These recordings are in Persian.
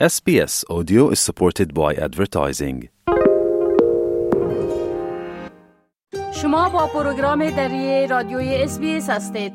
SBS Audio is supported by advertising. شما با پروگرام دری رادیوی SBS هستید.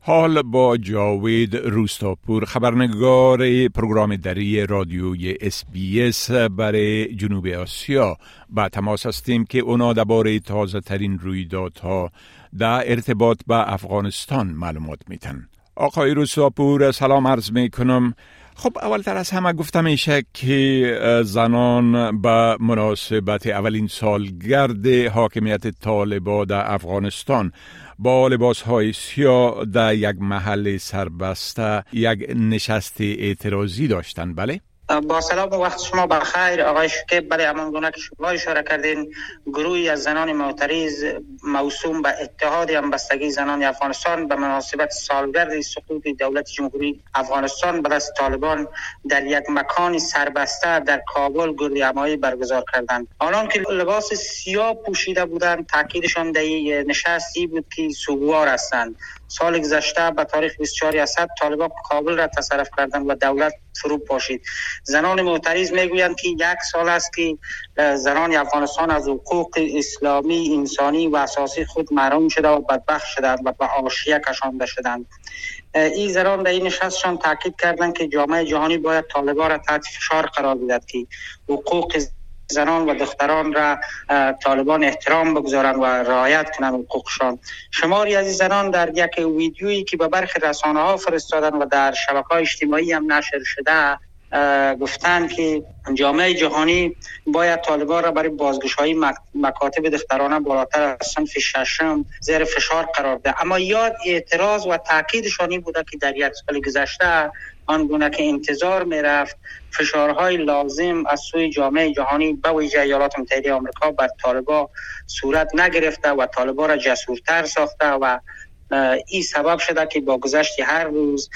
حال با جاوید روستاپور خبرنگار پروگرام دری رادیوی SBS برای جنوب آسیا با تماس هستیم که اونا درباره تازه ترین رویدادها در ارتباط به افغانستان معلومات میتن آقای روستاپور سلام عرض می کنم خب اولتر از همه گفتم میشه که زنان به مناسبت اولین سالگرد حاکمیت طالبا در افغانستان با لباس های سیاه در یک محل سربسته یک نشست اعتراضی داشتن بله؟ با سلام و وقت شما بخیر آقای شکیب برای امان گونه که شما اشاره کردین گروهی از زنان معترض موسوم به اتحاد همبستگی زنان افغانستان به مناسبت سالگرد سقوط دولت جمهوری افغانستان به دست طالبان در یک مکان سربسته در کابل گردهمایی برگزار کردند. آنان که لباس سیاه پوشیده بودند تاکیدشان در نشستی بود که سوگوار هستند. سال گذشته به تاریخ 24 اسد طالبان کابل را تصرف کردند و دولت فرو پاشید زنان معترض می‌گویند که یک سال است که زنان افغانستان از حقوق اسلامی انسانی و اساسی خود محروم شده و بدبخت شدند و به آشیه کشانده شدند. این زنان در این نشستشان تاکید کردند که جامعه جهانی باید طالبان را تحت فشار قرار بدهد که حقوق زنان و دختران را طالبان احترام بگذارند و رعایت کنند حقوقشان. شماری از زنان در یک ویدیویی که به برخی رسانه ها فرستادن و در شبکه های اجتماعی هم نشر شده گفتند که جامعه جهانی باید طالبان را برای بازگشایی مکاتب دخترانه بالاتر از صنف ششم زیر فشار قرار ده اما یاد اعتراض و تاکیدشانی بوده که در یک سال گذشته آنگونه که انتظار می رفت فشارهای لازم از سوی جامعه جهانی به ویژه ایالات متحده آمریکا بر طالبا صورت نگرفته و طالبا را جسورتر ساخته و این سبب شده که با گذشت هر روز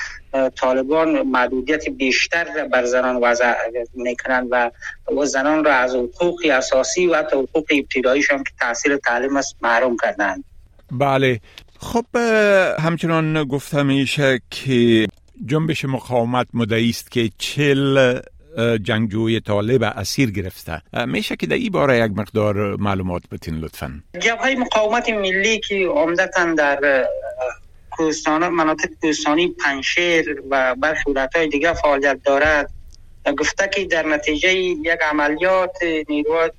طالبان محدودیت بیشتر بر زنان وضع می‌کنند و زنان را از حقوق اساسی و حتی حقوق ابتداییشان که تحصیل تعلیم است محروم کردند. بله. خب همچنان گفته میشه که جنبش مقاومت مدعی است که چل جنگجوی طالب اسیر گرفته. میشه که در این باره یک مقدار معلومات بتین لطفا. جبهه مقاومت ملی که عمدتا در کوهستان مناطق کوهستانی پنشیر و برخی ولایت‌های دیگه فعالیت دارد. گفته که در نتیجه یک عملیات نیروهای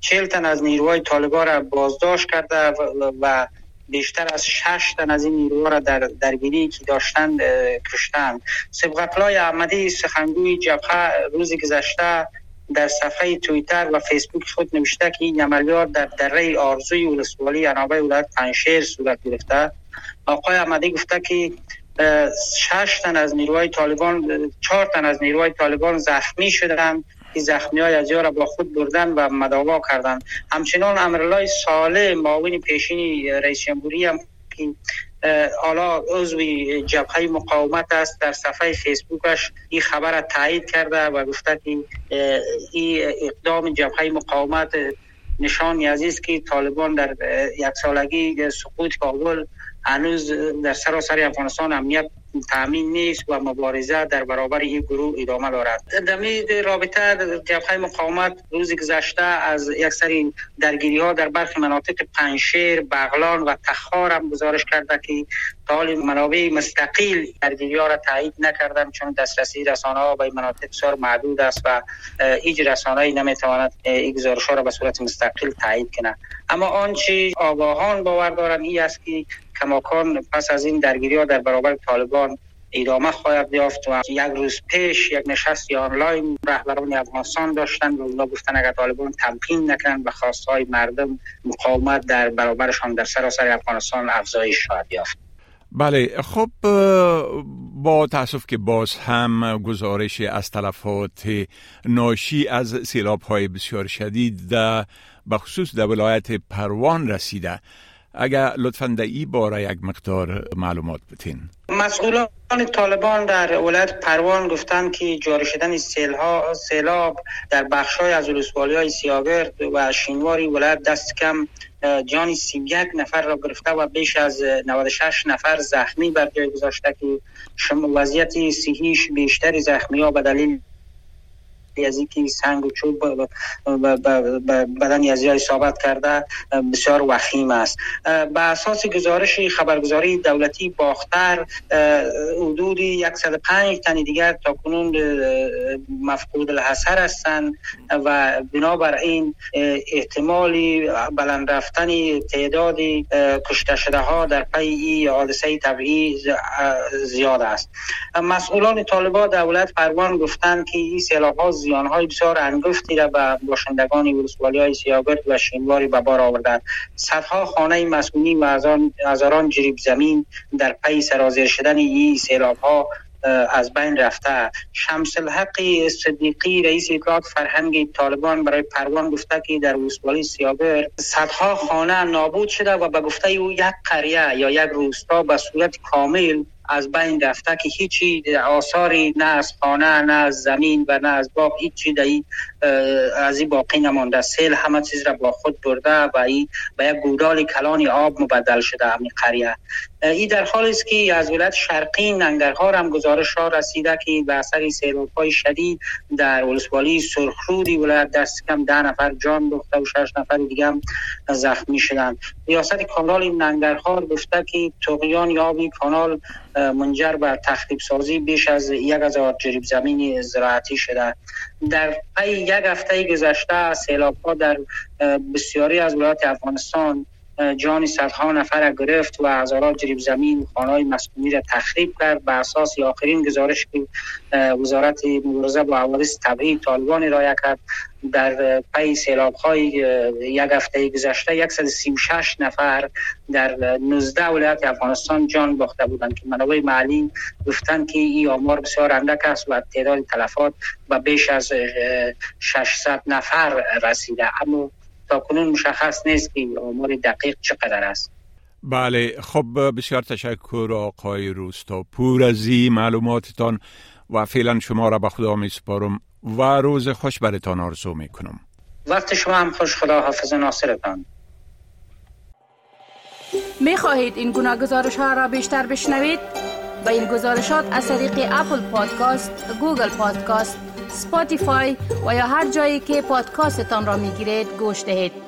چهل تن از نیروهای طالبان را بازداشت کرده و بیشتر از شش تن از این نیروها را در درگیری که داشتند کشتند. سبقتلای احمدی سخنگوی جبهه روز گذشته در صفحه تویتر و فیسبوک خود نوشته که این عملیات در دره آرزوی ولسوالی انابه ولایت پنشیر صورت گرفته. آقای احمدی گفته که شش تن از نیروهای طالبان چهار تن از نیروهای طالبان زخمی شدند. که زخمی های از را با خود بردن و مداوا کردند. همچنان امرالله ساله معاون پیشین رئیس جمهوری هم که حالا عضوی جبهه مقاومت است در صفحه فیسبوکش این خبر را تایید کرده و گفته که این اقدام جبهه مقاومت نشان است که طالبان در یک سالگی سقوط کابل هنوز در سراسر افغانستان امنیت تامین نیست و مبارزه در برابر این گروه ادامه دارد. در رابطه جبهه مقاومت روز گذشته از سری درگیری ها در برخی مناطق پنشیر بغلان و تخار هم گزارش کرده که تا منابع مستقیل درگیری ها را تایید نکردن چون دسترسی رسانه ها به مناطق بسیار محدود است و هیچ رسانه ای نمی‌تواند این گزارش ها را به صورت مستقل تایید کنه اما آنچه آگاهان باور دارند این است که کماکان پس از این درگیری ها در برابر طالبان ادامه خواهد یافت و یک روز پیش یک نشست آنلاین رهبران افغانستان داشتن و اونا گفتن اگر طالبان تمکین نکنند به خواستهای مردم مقاومت در برابرشان در سراسر افغانستان افزایش خواهد یافت. بله خب با تاسف که باز هم گزارش از تلفات ناشی از سیلاب های بسیار شدید در بخصوص در ولایت پروان رسیده. اگر لطفا این باره یک مقدار معلومات بتین مسئولان طالبان در ولایت پروان گفتند که جاری شدن سیلها سیلاب در بخش های از ولسوالی های سیاگرد و شینواری ولایت دست کم جان سی یک نفر را گرفته و بیش از 96 نفر زخمی بر جای گذاشته که وضعیت صحیش بیشتر زخمی ها به دلیل اینکه سنگ و چوب بدن یزی ثابت کرده بسیار وخیم است. به اساس گزارش خبرگزاری دولتی باختر حدود 105 تن دیگر تا کنون مفقود الحسر هستند و بنابر این احتمالی بلند رفتن تعداد کشته شده ها در پی این حادثه طبیعی زیاد است. مسئولان طالبان دولت پروان گفتند که این سیلاب ها زیان های بسیار انگفتی را به باشندگان ولسوالی های سیاگرد و شینواری به بار آورده صدها خانه مسئولین و هزاران جریب زمین در پی سرازیر شدن این سیلاب ها از بین رفته. شمس الحق صدیقی رئیس اطلاعات فرهنگ طالبان برای پروان گفته که در ولسوالی سیابر صدها خانه نابود شده و به گفته او یک قریه یا یک روستا به صورت کامل از بین رفته که هیچی آثاری نه از خانه نه از زمین و نه از باغ هیچی در از این باقی نمانده. سیل همه چیز را با خود برده و ای به یک گودال کلان آب مبدل شده همین قریه. این در حالی است که از ولایت شرقی ننگرهار هم گزارش را رسیده که به اثر سیلاب های شدید در ولسوالی سرخرودی ولایت دست کم ده نفر جان باخته و شش نفر دیگه زخمی شدند. ریاست کانال ننگرهار گفته که تقیان یابی کانال منجر به تخریب سازی بیش از یک هزار جریب زمین زراعتی شده. در پی یک هفته گذشته سیلاب ها در بسیاری از ولایات افغانستان جان صدها نفر گرفت و هزاران جریب زمین خانه مسکونی را تخریب کرد به اساس آخرین گزارش که وزارت مبارزه با حوادث طبیعی طالبان رایه کرد در پی سیلاب های یک هفته گذشته 136 نفر در 19 ولایت افغانستان جان باخته بودند که منابع محلی گفتند که این آمار بسیار اندک است و تعداد تلفات به بیش از 600 نفر رسیده. اما تا کنون مشخص نیست که آمار دقیق چقدر است. بله خب بسیار تشکر آقای روستا. پور از این معلوماتتان و فعلا شما را به خدا می سپارم و روز خوش برتان آرزو می کنم وقت شما هم خوش خدا حافظ ناصرتان. می خواهید این گونه گزارش ها را بیشتر بشنوید؟ با این گزارشات از طریق Apple Podcast، Google Podcast، Spotify و یا هر جایی که پادکاستتان را می گیرید گوش دهید.